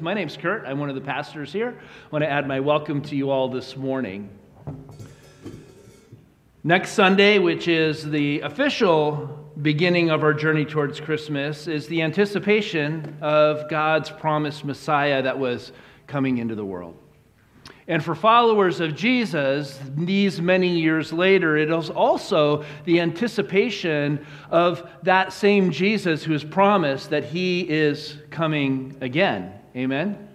My name's Kurt. I'm one of the pastors here. I want to add my welcome to you all this morning. Next Sunday, which is the official beginning of our journey towards Christmas, is the anticipation of God's promised Messiah that was coming into the world. And for followers of Jesus, these many years later, it is also the anticipation of that same Jesus who has promised that he is coming again. Amen?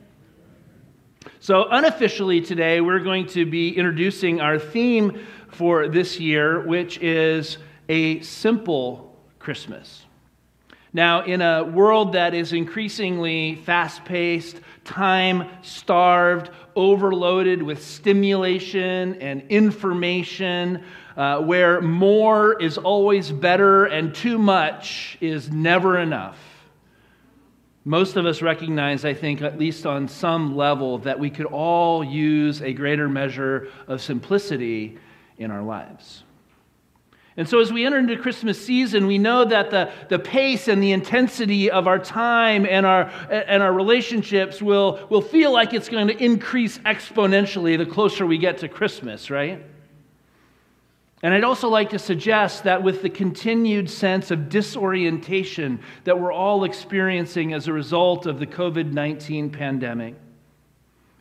So, unofficially today, we're going to be introducing our theme for this year, which is a simple Christmas. Now, in a world that is increasingly fast paced, time starved, overloaded with stimulation and information, uh, where more is always better and too much is never enough most of us recognize, I think, at least on some level, that we could all use a greater measure of simplicity in our lives. And so, as we enter into Christmas season, we know that the, the pace and the intensity of our time and our, and our relationships will, will feel like it's going to increase exponentially the closer we get to Christmas, right? And I'd also like to suggest that with the continued sense of disorientation that we're all experiencing as a result of the COVID 19 pandemic,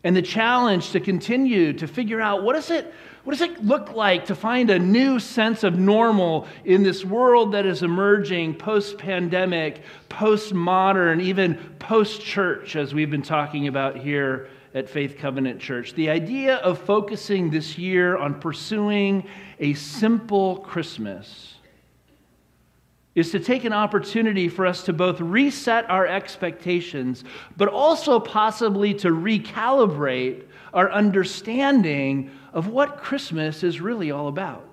and the challenge to continue to figure out what, is it, what does it look like to find a new sense of normal in this world that is emerging post pandemic, post modern, even post church, as we've been talking about here at Faith Covenant Church. The idea of focusing this year on pursuing a simple Christmas is to take an opportunity for us to both reset our expectations, but also possibly to recalibrate our understanding of what Christmas is really all about.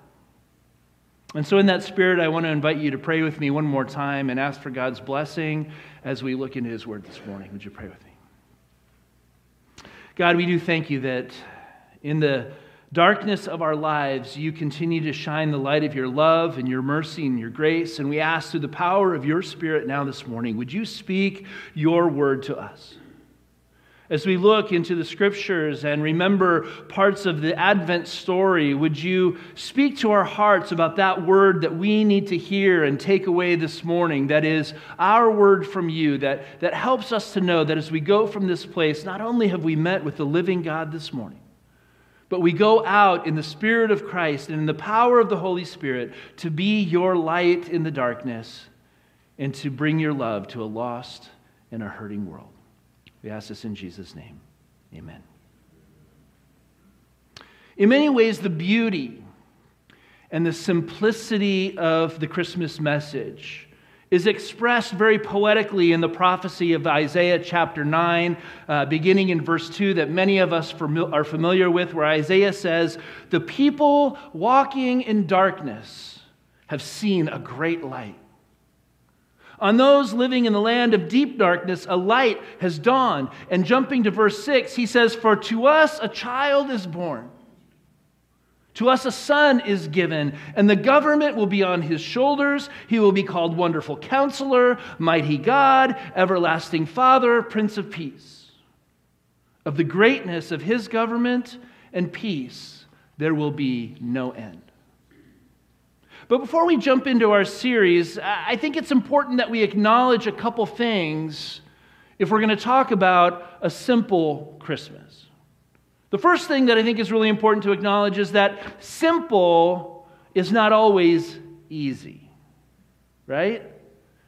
And so, in that spirit, I want to invite you to pray with me one more time and ask for God's blessing as we look into His Word this morning. Would you pray with me? God, we do thank you that in the darkness of our lives, you continue to shine the light of your love and your mercy and your grace. And we ask through the power of your Spirit now this morning, would you speak your word to us? As we look into the scriptures and remember parts of the Advent story, would you speak to our hearts about that word that we need to hear and take away this morning? That is our word from you, that, that helps us to know that as we go from this place, not only have we met with the living God this morning, but we go out in the Spirit of Christ and in the power of the Holy Spirit to be your light in the darkness and to bring your love to a lost and a hurting world. We ask this in Jesus' name. Amen. In many ways, the beauty and the simplicity of the Christmas message is expressed very poetically in the prophecy of Isaiah chapter 9, uh, beginning in verse 2, that many of us are familiar with, where Isaiah says, The people walking in darkness have seen a great light. On those living in the land of deep darkness, a light has dawned. And jumping to verse 6, he says, For to us a child is born. To us a son is given, and the government will be on his shoulders. He will be called Wonderful Counselor, Mighty God, Everlasting Father, Prince of Peace. Of the greatness of his government and peace, there will be no end. But before we jump into our series, I think it's important that we acknowledge a couple things if we're going to talk about a simple Christmas. The first thing that I think is really important to acknowledge is that simple is not always easy, right?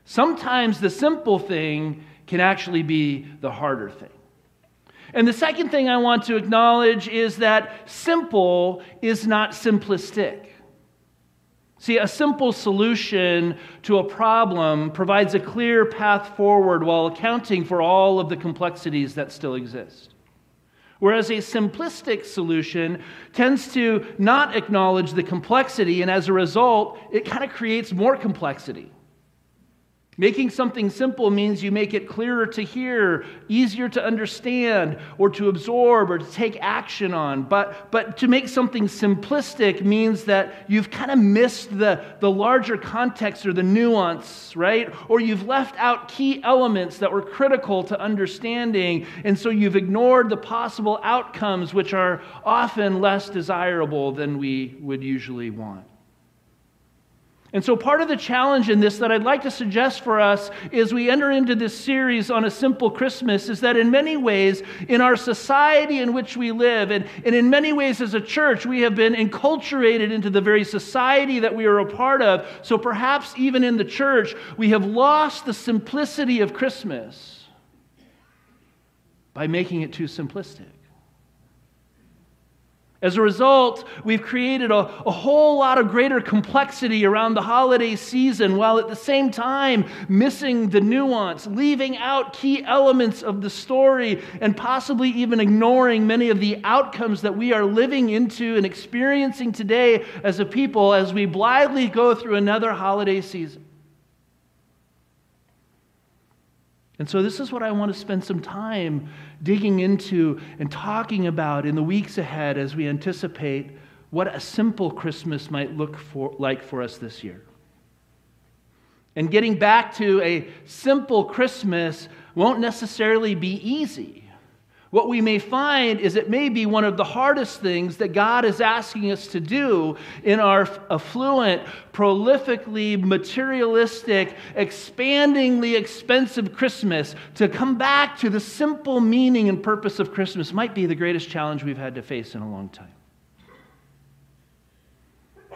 Sometimes the simple thing can actually be the harder thing. And the second thing I want to acknowledge is that simple is not simplistic. See, a simple solution to a problem provides a clear path forward while accounting for all of the complexities that still exist. Whereas a simplistic solution tends to not acknowledge the complexity, and as a result, it kind of creates more complexity. Making something simple means you make it clearer to hear, easier to understand, or to absorb, or to take action on. But, but to make something simplistic means that you've kind of missed the, the larger context or the nuance, right? Or you've left out key elements that were critical to understanding, and so you've ignored the possible outcomes, which are often less desirable than we would usually want. And so, part of the challenge in this that I'd like to suggest for us as we enter into this series on a simple Christmas is that in many ways, in our society in which we live, and, and in many ways as a church, we have been enculturated into the very society that we are a part of. So, perhaps even in the church, we have lost the simplicity of Christmas by making it too simplistic. As a result, we've created a, a, whole lot of greater complexity around the holiday season while at the same time missing the nuance, leaving out key elements of the story, and possibly even ignoring many of the outcomes that we are living into and experiencing today as a people as we blithely go through another holiday season. And so, this is what I want to spend some time digging into and talking about in the weeks ahead as we anticipate what a simple Christmas might look for, like for us this year. And getting back to a simple Christmas won't necessarily be easy what we may find is it may be one of the hardest things that God is asking us to do in our affluent, prolifically materialistic, expandingly expensive Christmas. To come back to the simple meaning and purpose of Christmas might be the greatest challenge we've had to face in a long time.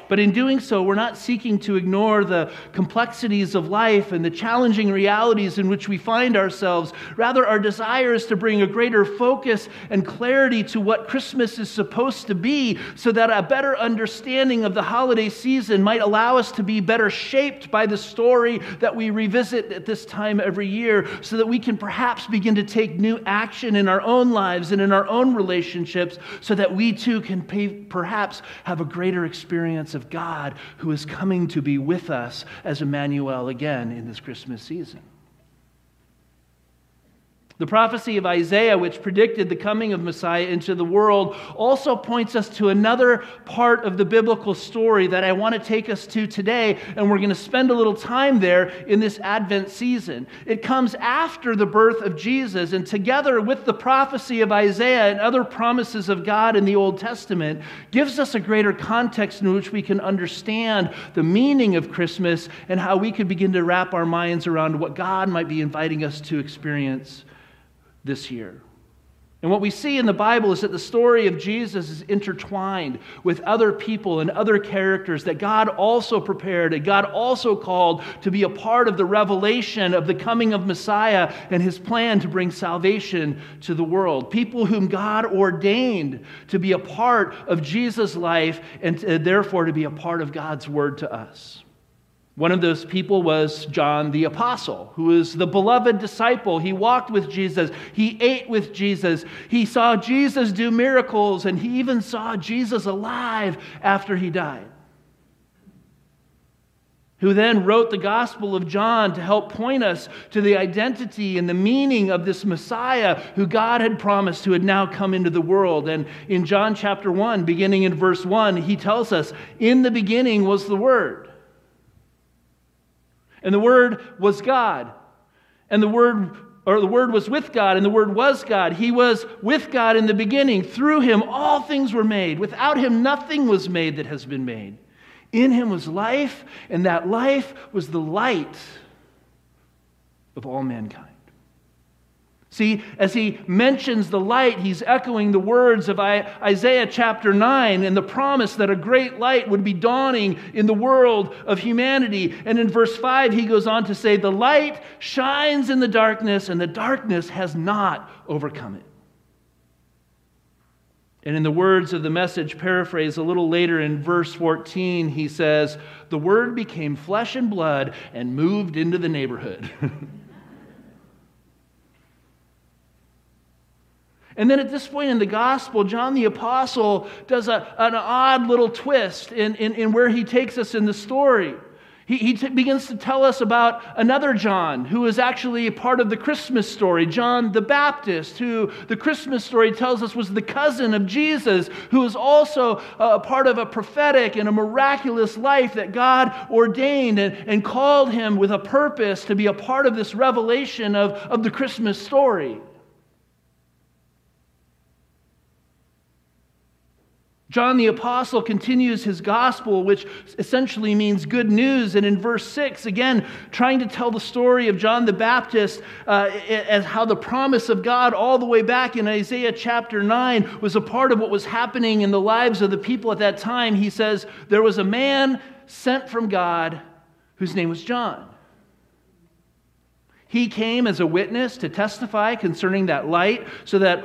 But in doing so, we're not seeking to ignore the complexities of life and the challenging realities in which we find ourselves. Rather, our desire is to bring a greater focus and clarity to what Christmas is supposed to be so that a better understanding of the holiday season might allow us to be better shaped by the story that we revisit at this time every year so that we can perhaps begin to take new action in our own lives and in our own relationships so that we too can pay, perhaps have a greater experience of God who is coming to be with us as Emmanuel again in this Christmas season. The prophecy of Isaiah, which predicted the coming of Messiah into the world, also points us to another part of the biblical story that I want to take us to today, and we're going to spend a little time there in this Advent season. It comes after the birth of Jesus, and together with the prophecy of Isaiah and other promises of God in the Old Testament, gives us a greater context in which we can understand the meaning of Christmas and how we could begin to wrap our minds around what God might be inviting us to experience this year. And what we see in the Bible is that the story of Jesus is intertwined with other people and other characters that God also prepared and God also called to be a part of the revelation of the coming of Messiah and his plan to bring salvation to the world. People whom God ordained to be a part of Jesus' life and to, therefore to be a part of God's word to us. One of those people was John the Apostle, who was the beloved disciple. He walked with Jesus, he ate with Jesus, he saw Jesus do miracles, and he even saw Jesus alive after he died. Who then wrote the Gospel of John to help point us to the identity and the meaning of this Messiah who God had promised, who had now come into the world. And in John chapter 1, beginning in verse 1, he tells us, In the beginning was the Word and the Word was God. And the Word, or the Word was with God, and the Word was God. He was with God in the beginning. Through Him, all things were made. Without Him, nothing was made that has been made. In Him was life, and that life was the light of all mankind. See, as he mentions the light, he's echoing the words of Isaiah chapter 9 and the promise that a great light would be dawning in the world of humanity. And in verse 5, he goes on to say, The light shines in the darkness, and the darkness has not overcome it. And in the words of the message paraphrase a little later in verse 14, he says, The word became flesh and blood and moved into the neighborhood. And then at this point in the gospel, John the Apostle does a, an odd little twist in, in, in where he takes us in the story. He, he t- begins to tell us about another John who is actually a part of the Christmas story, John the Baptist, who the Christmas story tells us was the cousin of Jesus, who is also a part of a prophetic and a miraculous life that God ordained and, and called him with a purpose to be a part of this revelation of, of the Christmas story. John the Apostle continues his gospel, which essentially means good news. And in verse 6, again, trying to tell the story of John the Baptist uh, as how the promise of God, all the way back in Isaiah chapter 9, was a part of what was happening in the lives of the people at that time. He says, There was a man sent from God whose name was John. He came as a witness to testify concerning that light, so that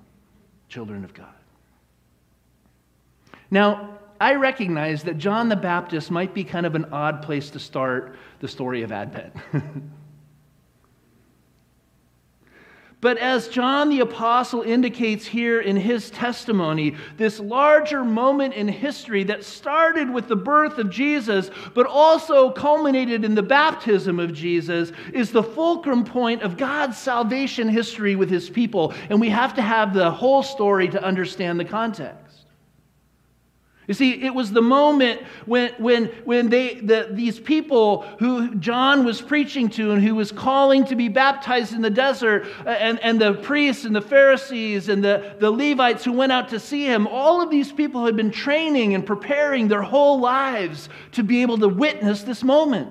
children of God. Now, I recognize that John the Baptist might be kind of an odd place to start the story of Advent. But as John the Apostle indicates here in his testimony, this larger moment in history that started with the birth of Jesus, but also culminated in the baptism of Jesus, is the fulcrum point of God's salvation history with his people. And we have to have the whole story to understand the context. You see, it was the moment when, when, when they, the, these people who John was preaching to and who was calling to be baptized in the desert, uh, and, and the priests and the Pharisees and the, the Levites who went out to see him, all of these people had been training and preparing their whole lives to be able to witness this moment.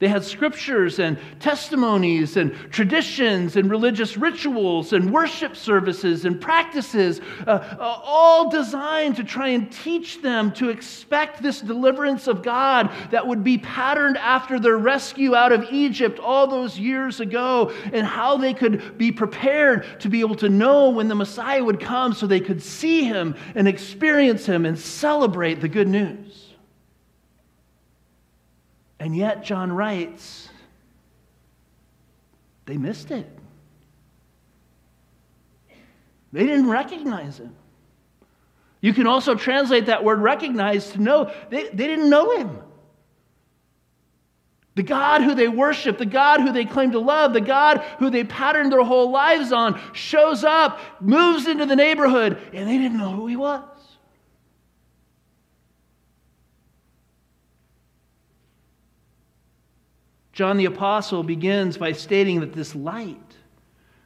They had scriptures and testimonies and traditions and religious rituals and worship services and practices, uh, uh, all designed to try and teach them to expect this deliverance of God that would be patterned after their rescue out of Egypt all those years ago, and how they could be prepared to be able to know when the Messiah would come so they could see him and experience him and celebrate the good news. And yet, John writes, they missed it. They didn't recognize him. You can also translate that word recognize to know. They, they didn't know him. The God who they worship, the God who they claim to love, the God who they patterned their whole lives on, shows up, moves into the neighborhood, and they didn't know who he was. John the Apostle begins by stating that this light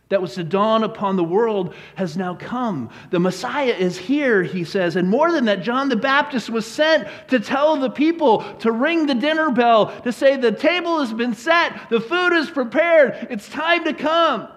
that was to dawn upon the world has now come. The Messiah is here, he says. And more than that, John the Baptist was sent to tell the people, to ring the dinner bell, to say, The table has been set, the food is prepared, it's time to come.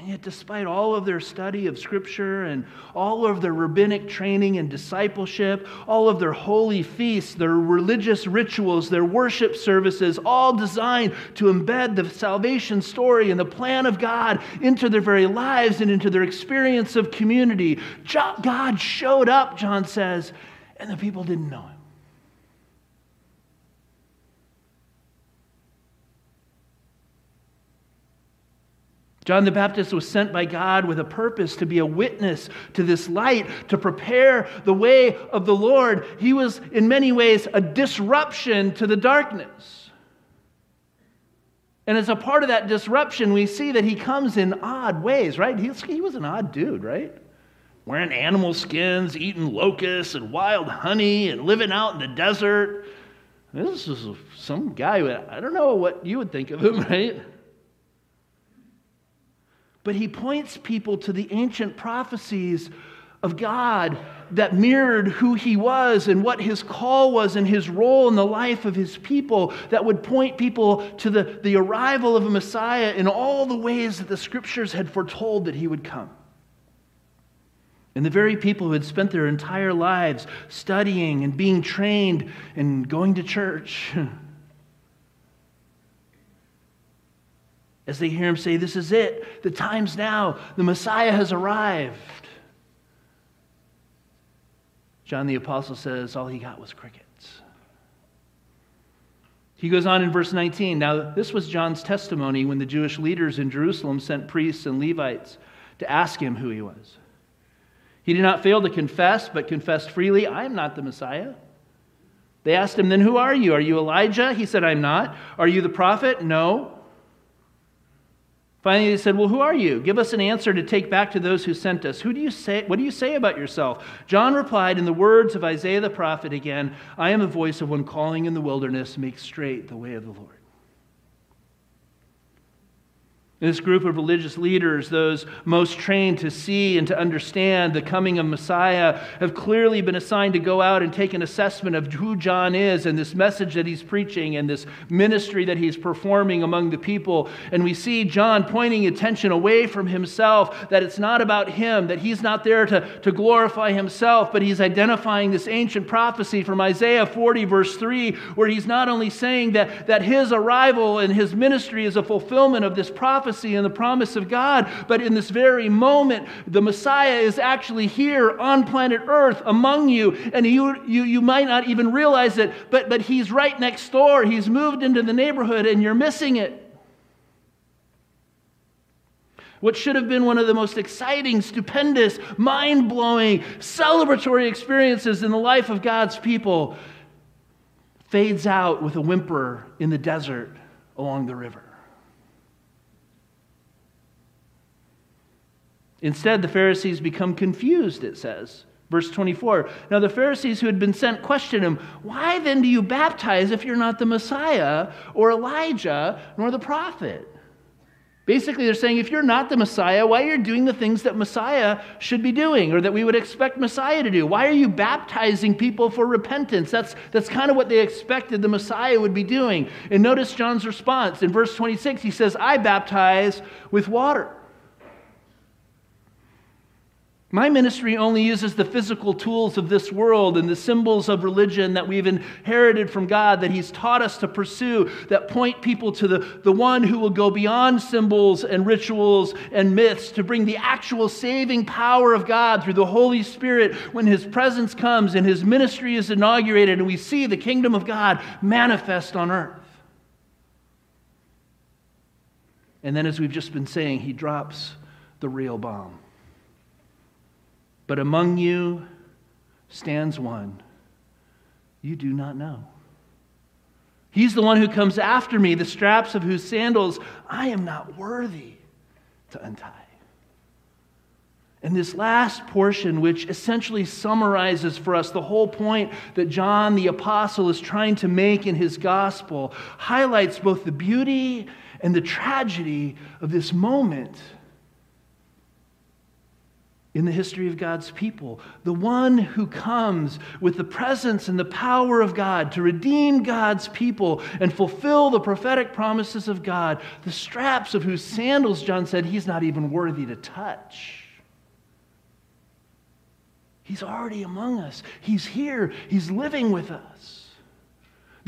And yet, despite all of their study of Scripture and all of their rabbinic training and discipleship, all of their holy feasts, their religious rituals, their worship services, all designed to embed the salvation story and the plan of God into their very lives and into their experience of community, God showed up, John says, and the people didn't know him. John the Baptist was sent by God with a purpose to be a witness to this light, to prepare the way of the Lord. He was, in many ways, a disruption to the darkness. And as a part of that disruption, we see that he comes in odd ways, right? He, was an odd dude, right? Wearing animal skins, eating locusts and wild honey, and living out in the desert. This is some guy, I don't know what you would think of him, right? But he points people to the ancient prophecies of God that mirrored who he was and what his call was and his role in the life of his people, that would point people to the, the arrival of a Messiah in all the ways that the scriptures had foretold that he would come. And the very people who had spent their entire lives studying and being trained and going to church, as they hear him say, This is it, the time's now, the Messiah has arrived. John the Apostle says all he got was crickets. He goes on in verse 19. Now, this was John's testimony when the Jewish leaders in Jerusalem sent priests and Levites to ask him who he was. He did not fail to confess, but confessed freely, I am not the Messiah. They asked him, Then who are you? Are you Elijah? He said, I'm not. Are you the prophet? No. Finally, they said, Well, who are you? Give us an answer to take back to those who sent us. Who do you say, what do you say about yourself? John replied in the words of Isaiah the prophet again I am the voice of one calling in the wilderness, make straight the way of the Lord. This group of religious leaders, those most trained to see and to understand the coming of Messiah, have clearly been assigned to go out and take an assessment of who John is and this message that he's preaching and this ministry that he's performing among the people. And we see John pointing attention away from himself, that it's not about him, that he's not there to, to glorify himself, but he's identifying this ancient prophecy from Isaiah 40, verse 3, where he's not only saying that, that his arrival and his ministry is a fulfillment of this prophecy prophecy and the promise of God. But in this very moment, the Messiah is actually here on planet Earth among you. And you, you, you might not even realize it, but, but he's right next door. He's moved into the neighborhood and you're missing it. What should have been one of the most exciting, stupendous, mind blowing, celebratory experiences in the life of God's people fades out with a whimper in the desert along the river. Instead, the Pharisees become confused, it says. Verse 24. Now, the Pharisees who had been sent questioned him, Why then do you baptize if you're not the Messiah or Elijah nor the prophet? Basically, they're saying if you're not the Messiah, why are you doing the things that Messiah should be doing or that we would expect Messiah to do? Why are you baptizing people for repentance? That's, that's kind of what they expected the Messiah would be doing. And notice John's response. In verse 26, he says, I baptize with water. My ministry only uses the physical tools of this world and the symbols of religion that we've inherited from God, that He's taught us to pursue, that point people to the, the one who will go beyond symbols and rituals and myths to bring the actual saving power of God through the Holy Spirit when His presence comes and His ministry is inaugurated and we see the kingdom of God manifest on earth. And then, as we've just been saying, He drops the real bomb. But among you stands one you do not know. He's the one who comes after me, the straps of whose sandals I am not worthy to untie. And this last portion, which essentially summarizes for us the whole point that John the Apostle is trying to make in his gospel, highlights both the beauty and the tragedy of this moment in the history of God's people. The one who comes with the presence and the power of God to redeem God's people and fulfill the prophetic promises of God, the straps of whose sandals, John said, he's not even worthy to touch. He's already among us, he's here, he's living with us.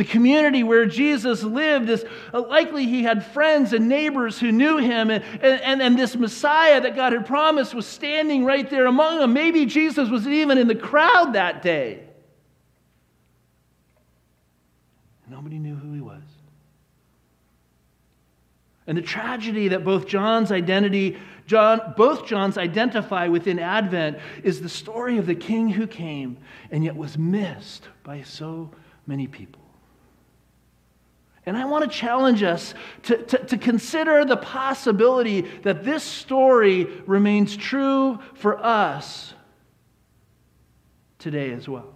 The community where Jesus lived is uh, likely he had friends and neighbors who knew him, and, and, and this Messiah that God had promised was standing right there among them. Maybe Jesus was even in the crowd that day. Nobody knew who he was. And the tragedy that both John's identity, John, both Johns identify within Advent is the story of the king who came and yet was missed by so many people. And I want to challenge us to, to, to, consider the possibility that this story remains true for us today as well.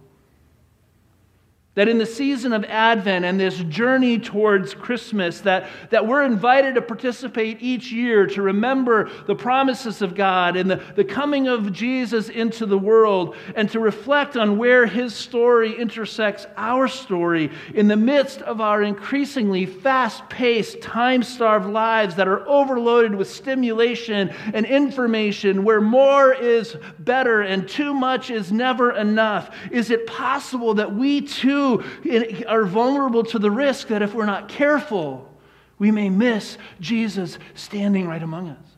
That in the season of Advent and this journey towards Christmas, that, that we're invited to participate each year to remember the promises of God and the, the coming of Jesus into the world and to reflect on where his story intersects our story in the midst of our increasingly fast paced, time starved lives that are overloaded with stimulation and information, where more is better and too much is never enough. Is it possible that we too? Are vulnerable to the risk that if we're not careful, we may miss Jesus standing right among us.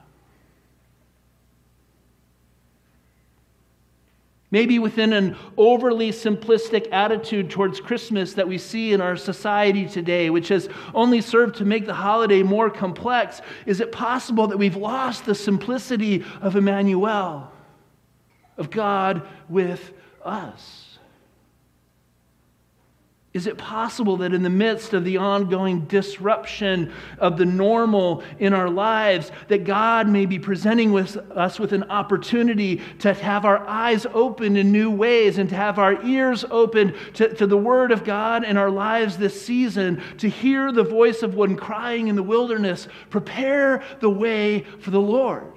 Maybe within an overly simplistic attitude towards Christmas that we see in our society today, which has only served to make the holiday more complex, is it possible that we've lost the simplicity of Emmanuel, of God with us? Is it possible that in the midst of the ongoing disruption of the normal in our lives, that God may be presenting with us with an opportunity to have our eyes opened in new ways and to have our ears opened to, to the Word of God in our lives this season, to hear the voice of one crying in the wilderness, prepare the way for the Lord?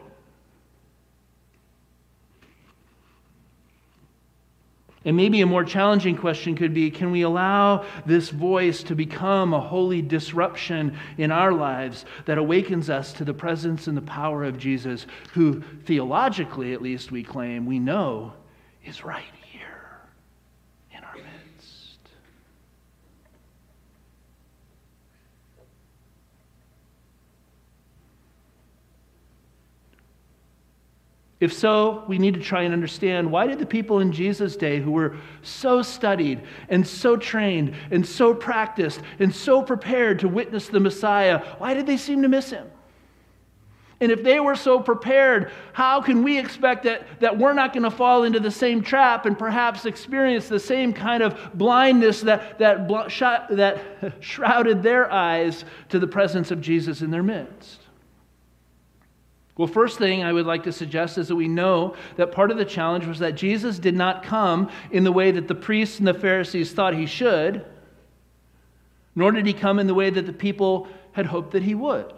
And maybe a more challenging question could be can we allow this voice to become a holy disruption in our lives that awakens us to the presence and the power of Jesus, who theologically, at least, we claim, we know is right If so, we need to try and understand why did the people in Jesus' day who were so studied and so trained and so practiced and so prepared to witness the Messiah, why did they seem to miss him? And if they were so prepared, how can we expect that, that we're not going to fall into the same trap and perhaps experience the same kind of blindness that, that, that shrouded their eyes to the presence of Jesus in their midst? Well, first thing I would like to suggest is that we know that part of the challenge was that Jesus did not come in the way that the priests and the Pharisees thought he should, nor did he come in the way that the people had hoped that he would.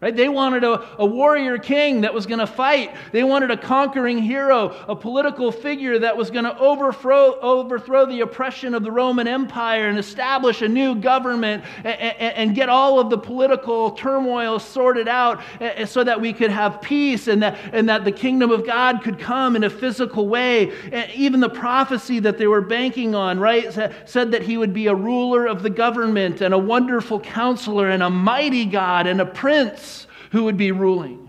Right? They wanted a, a warrior king that was going to fight. They wanted a conquering hero, a political figure that was going to overthrow, overthrow the oppression of the Roman Empire and establish a new government and, and, and get all of the political turmoil sorted out so that we could have peace and that, and that the kingdom of God could come in a physical way. And even the prophecy that they were banking on, right, said that he would be a ruler of the government and a wonderful counselor and a mighty God and a prince who would be ruling.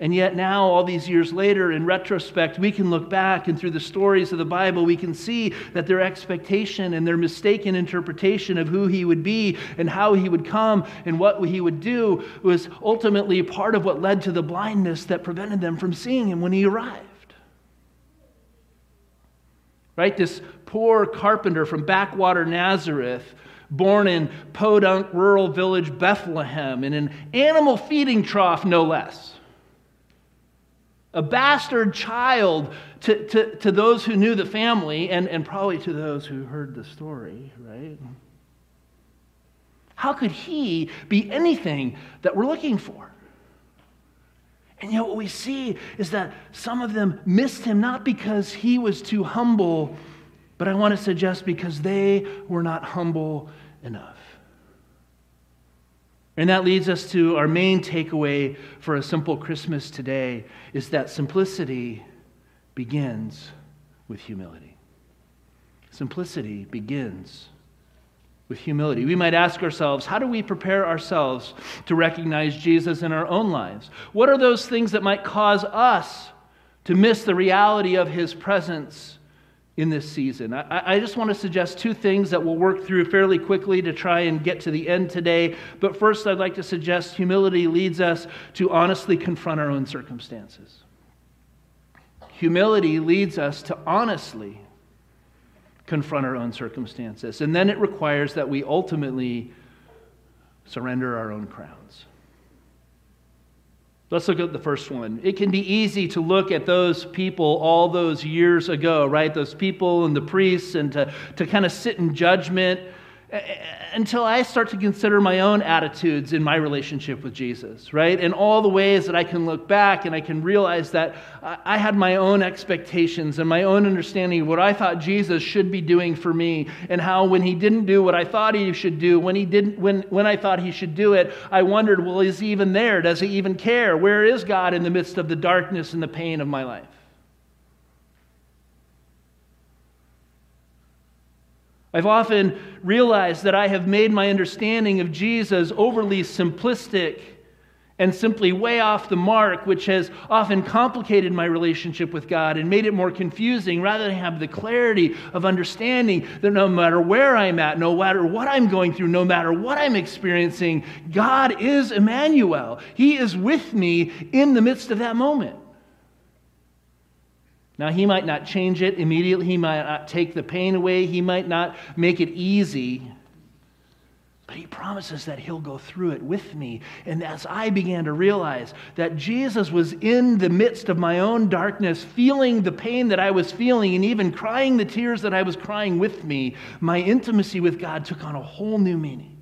And yet, now, all these years later, in retrospect, we can look back and through the stories of the Bible, we can see that their expectation and their mistaken interpretation of who he would be and how he would come and what he would do was ultimately part of what led to the blindness that prevented them from seeing him when he arrived. Right? This poor carpenter from backwater Nazareth born in podunk rural village Bethlehem in an animal feeding trough, no less. A bastard child to, to, to those who knew the family and, and probably to those who heard the story, right? How could he be anything that we're looking for? And yet, what we see is that some of them missed him not because he was too humble but I want to suggest because they were not humble enough. And that leads us to our main takeaway for a simple Christmas today is that simplicity begins with humility. Simplicity begins with humility. We might ask ourselves, how do we prepare ourselves to recognize Jesus in our own lives? What are those things that might cause us to miss the reality of his presence in this season. I, I, just want to suggest two things that we'll work through fairly quickly to try and get to the end today. But first, I'd like to suggest humility leads us to honestly confront our own circumstances. Humility leads us to honestly confront our own circumstances. And then it requires that we ultimately surrender our own crowns. Let's look at the first one. It can be easy to look at those people all those years ago, right? Those people and the priests, and to, to kind of sit in judgment until I start to consider my own attitudes in my relationship with Jesus, right? And all the ways that I can look back and I can realize that I had my own expectations and my own understanding of what I thought Jesus should be doing for me, and how when he didn't do what I thought he should do, when he didn't, when, when I thought he should do it, I wondered, well, is he even there? Does he even care? Where is God in the midst of the darkness and the pain of my life? I've often realized that I have made my understanding of Jesus overly simplistic and simply way off the mark, which has often complicated my relationship with God and made it more confusing rather than have the clarity of understanding that no matter where I'm at, no matter what I'm going through, no matter what I'm experiencing, God is Emmanuel. He is with me in the midst of that moment. Now, he might not change it immediately. He might not take the pain away. He might not make it easy. But he promises that he'll go through it with me. And as I began to realize that Jesus was in the midst of my own darkness, feeling the pain that I was feeling, and even crying the tears that I was crying with me, my intimacy with God took on a whole new meaning.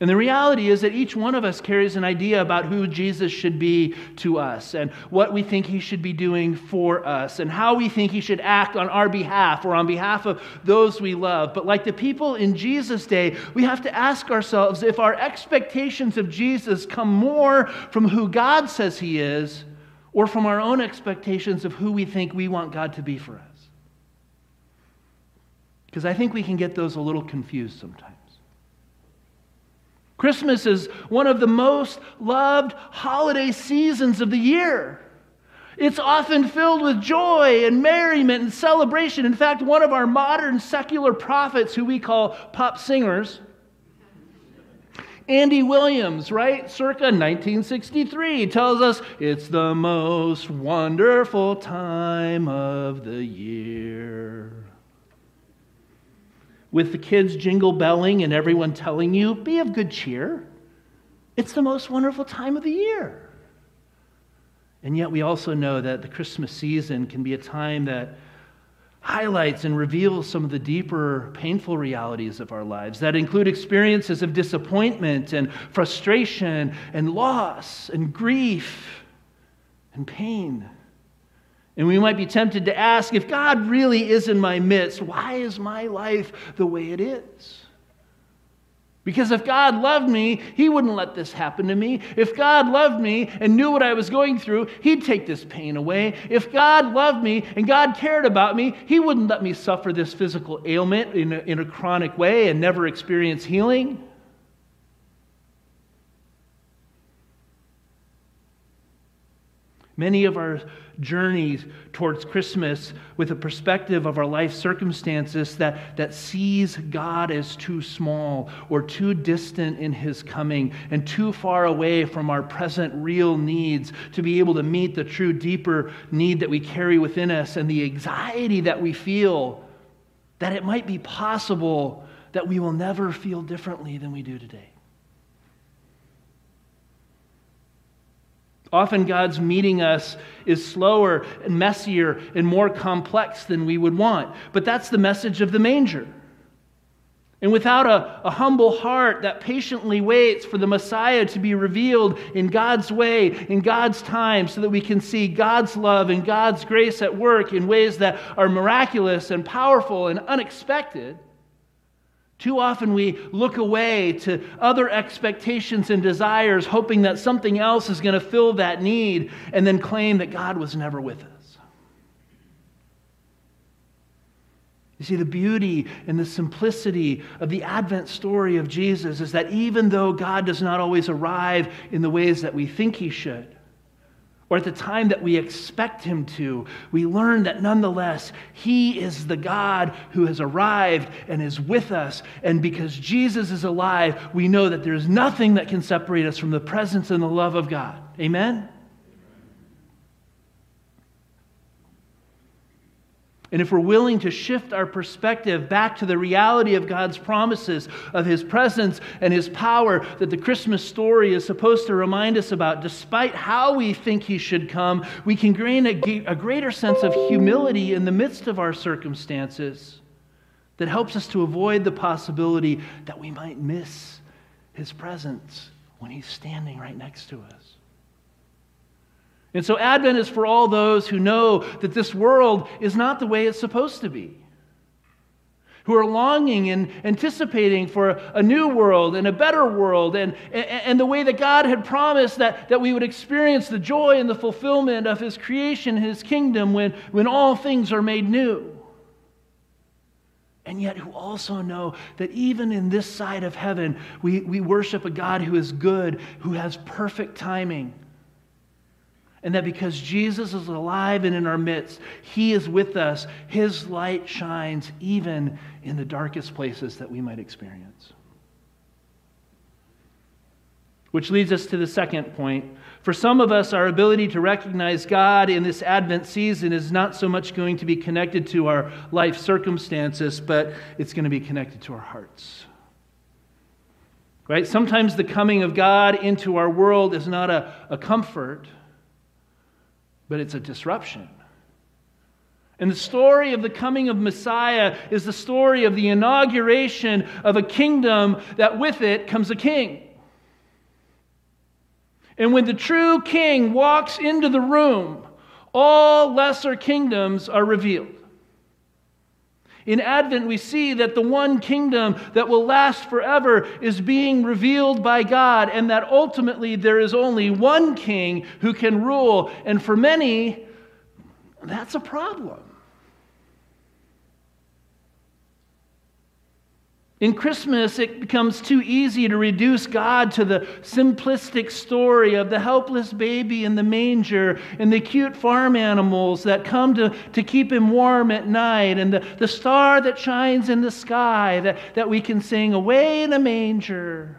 And the reality is that each one of us carries an idea about who Jesus should be to us and what we think he should be doing for us and how we think he should act on our behalf or on behalf of those we love. But like the people in Jesus' day, we have to ask ourselves if our expectations of Jesus come more from who God says he is or from our own expectations of who we think we want God to be for us. Because I think we can get those a little confused sometimes. Christmas is one of the most loved holiday seasons of the year. It's often filled with joy and merriment and celebration. In fact, one of our modern secular prophets, who we call pop singers, Andy Williams, right, circa 1963, tells us it's the most wonderful time of the year with the kids jingle belling and everyone telling you, be of good cheer. It's the most wonderful time of the year. And yet, we also know that the Christmas season can be a time that highlights and reveals some of the deeper, painful realities of our lives that include experiences of disappointment and frustration and loss and grief and pain. And we might be tempted to ask if God really is in my midst, why is my life the way it is? Because if God loved me, He wouldn't let this happen to me. If God loved me and knew what I was going through, He'd take this pain away. If God loved me and God cared about me, He wouldn't let me suffer this physical ailment in a, in a chronic way and never experience healing. Many of our journeys towards Christmas with a perspective of our life circumstances that, that sees God as too small or too distant in his coming and too far away from our present real needs to be able to meet the true deeper need that we carry within us and the anxiety that we feel that it might be possible that we will never feel differently than we do today. Often, God's meeting us is slower and messier and more complex than we would want. But that's the message of the manger. And without a, a, humble heart that patiently waits for the Messiah to be revealed in God's way, in God's time, so that we can see God's love and God's grace at work in ways that are miraculous and powerful and unexpected, too often we look away to other expectations and desires, hoping that something else is going to fill that need, and then claim that God was never with us. You see, the beauty and the simplicity of the Advent story of Jesus is that even though God does not always arrive in the ways that we think he should, or at the time that we expect him to, we learn that nonetheless, he is the God who has arrived and is with us. And because Jesus is alive, we know that there's nothing that can separate us from the presence and the love of God. Amen? And if we're willing to shift our perspective back to the reality of God's promises, of His presence and His power that the Christmas story is supposed to remind us about, despite how we think He should come, we can gain a, a greater sense of humility in the midst of our circumstances that helps us to avoid the possibility that we might miss His presence when He's standing right next to us. And so, Advent is for all those who know that this world is not the way it's supposed to be, who are longing and anticipating for a new world and a better world, and, and, and, the way that God had promised that, that we would experience the joy and the fulfillment of His creation, His kingdom, when, when all things are made new. And yet, who also know that even in this side of heaven, we, we worship a God who is good, who has perfect timing and that because Jesus is alive and in our midst, He is with us. His light shines even in the darkest places that we might experience. Which leads us to the second point. For some of us, our ability to recognize God in this Advent season is not so much going to be connected to our life circumstances, but it's going to be connected to our hearts. Right? Sometimes the coming of God into our world is not a, a comfort but it's a disruption. And the story of the coming of Messiah is the story of the inauguration of a kingdom that with it comes a king. And when the true king walks into the room, all lesser kingdoms are revealed. In Advent, we see that the one kingdom that will last forever is being revealed by God, and that ultimately there is only one king who can rule. And for many, that's a problem. In Christmas, it becomes too easy to reduce God to the simplistic story of the helpless baby in the manger and the cute farm animals that come to, to keep him warm at night and the, the star that shines in the sky that, that we can sing away in a manger.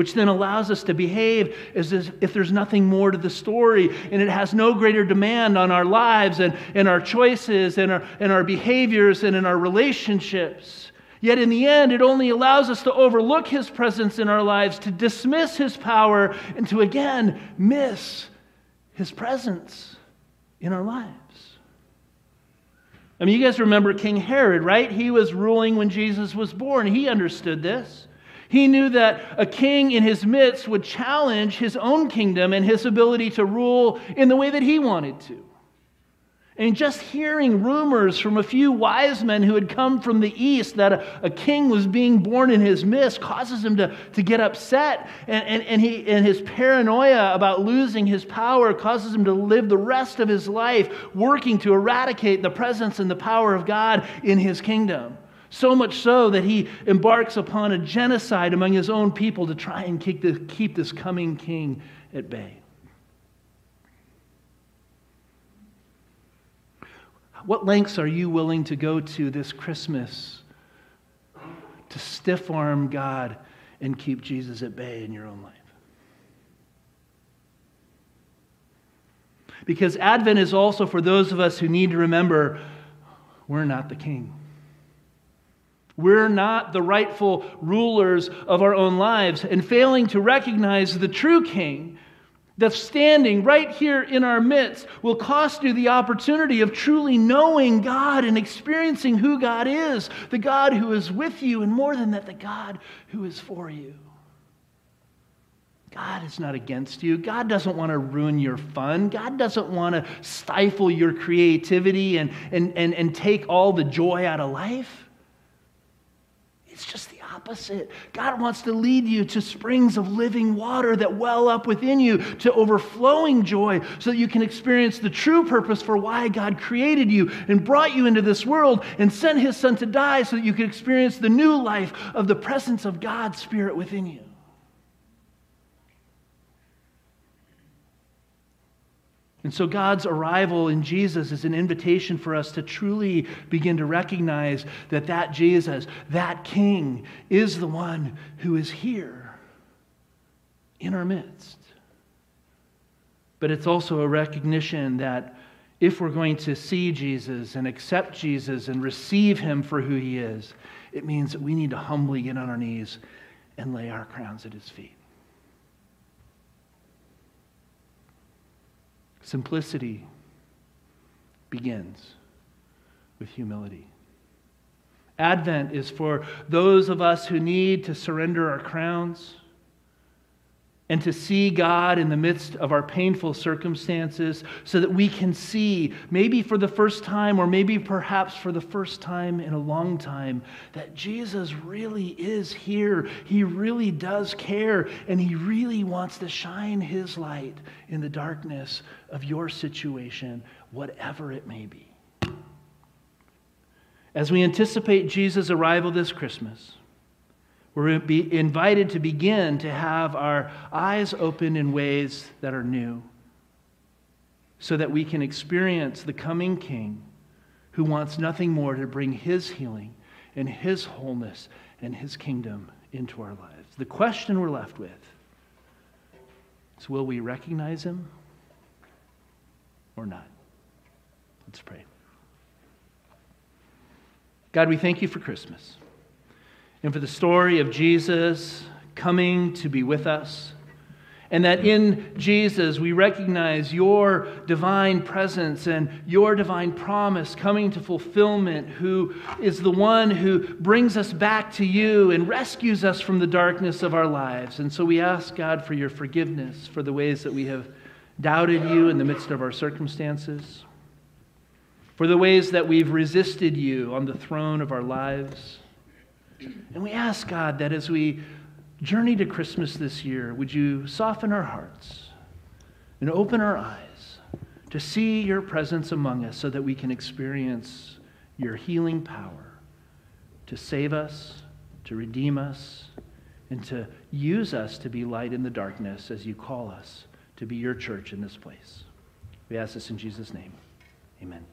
Which then allows us to behave as if there's nothing more to the story and it has no greater demand on our lives and, and our choices and our, and our behaviors and in our relationships. Yet in the end, it only allows us to overlook his presence in our lives, to dismiss his power, and to again miss his presence in our lives. I mean, you guys remember King Herod, right? He was ruling when Jesus was born. He understood this. He knew that a king in his midst would challenge his own kingdom and his ability to rule in the way that he wanted to. And just hearing rumors from a few wise men who had come from the east that a, a king was being born in his midst causes him to, to get upset. And, and, and, he, and his paranoia about losing his power causes him to live the rest of his life working to eradicate the presence and the power of God in his kingdom. So much so that he embarks upon a genocide among his own people to try and keep this, keep this coming king at bay. What lengths are you willing to go to this Christmas to stiff arm God and keep Jesus at bay in your own life? Because Advent is also for those of us who need to remember we're not the king. We're not the rightful rulers of our own lives, and failing to recognize the true king that's standing right here in our midst will cost you the opportunity of truly knowing God and experiencing who God is the God who is with you, and more than that, the God who is for you. God is not against you. God doesn't want to ruin your fun. God doesn't want to stifle your creativity and, and, and, and take all the joy out of life. It's just the opposite. God wants to lead you to springs of living water that well up within you to overflowing joy so that you can experience the true purpose for why God created you and brought you into this world and sent his son to die so that you could experience the new life of the presence of God's Spirit within you. And so God's arrival in Jesus is an invitation for us to truly begin to recognize that that Jesus, that King, is the one who is here in our midst. but it's also a recognition that if we're going to see Jesus and accept Jesus and receive him for who he is, it means that we need to humbly get on our knees and lay our crowns at his feet. Simplicity begins with humility. Advent is for those of us who need to surrender our crowns and to see God in the midst of our painful circumstances so that we can see, maybe for the first time, or maybe perhaps for the first time in a long time, that Jesus really is here. He really does care, and He really wants to shine His light in the darkness of your situation, whatever it may be. As we anticipate Jesus' arrival this Christmas, we're be invited to begin to have our eyes open in ways that are new so that we can experience the coming King who wants nothing more to bring his healing and his wholeness and his kingdom into our lives. The question we're left with is will we recognize him or not? Let's pray. God, we thank you for Christmas and for the story of Jesus coming to be with us. And that in Jesus we recognize your divine presence and your divine promise coming to fulfillment, who is the one who brings us back to you and rescues us from the darkness of our lives. And so we ask God for your forgiveness for the ways that we have doubted you in the midst of our circumstances, for the ways that we've resisted you on the throne of our lives. And we ask God that as we journey to Christmas this year, would you soften our hearts and open our eyes to see your presence among us so that we can experience your healing power to save us, to redeem us, and to use us to be light in the darkness as you call us to be your church in this place. We ask this in Jesus' name. Amen.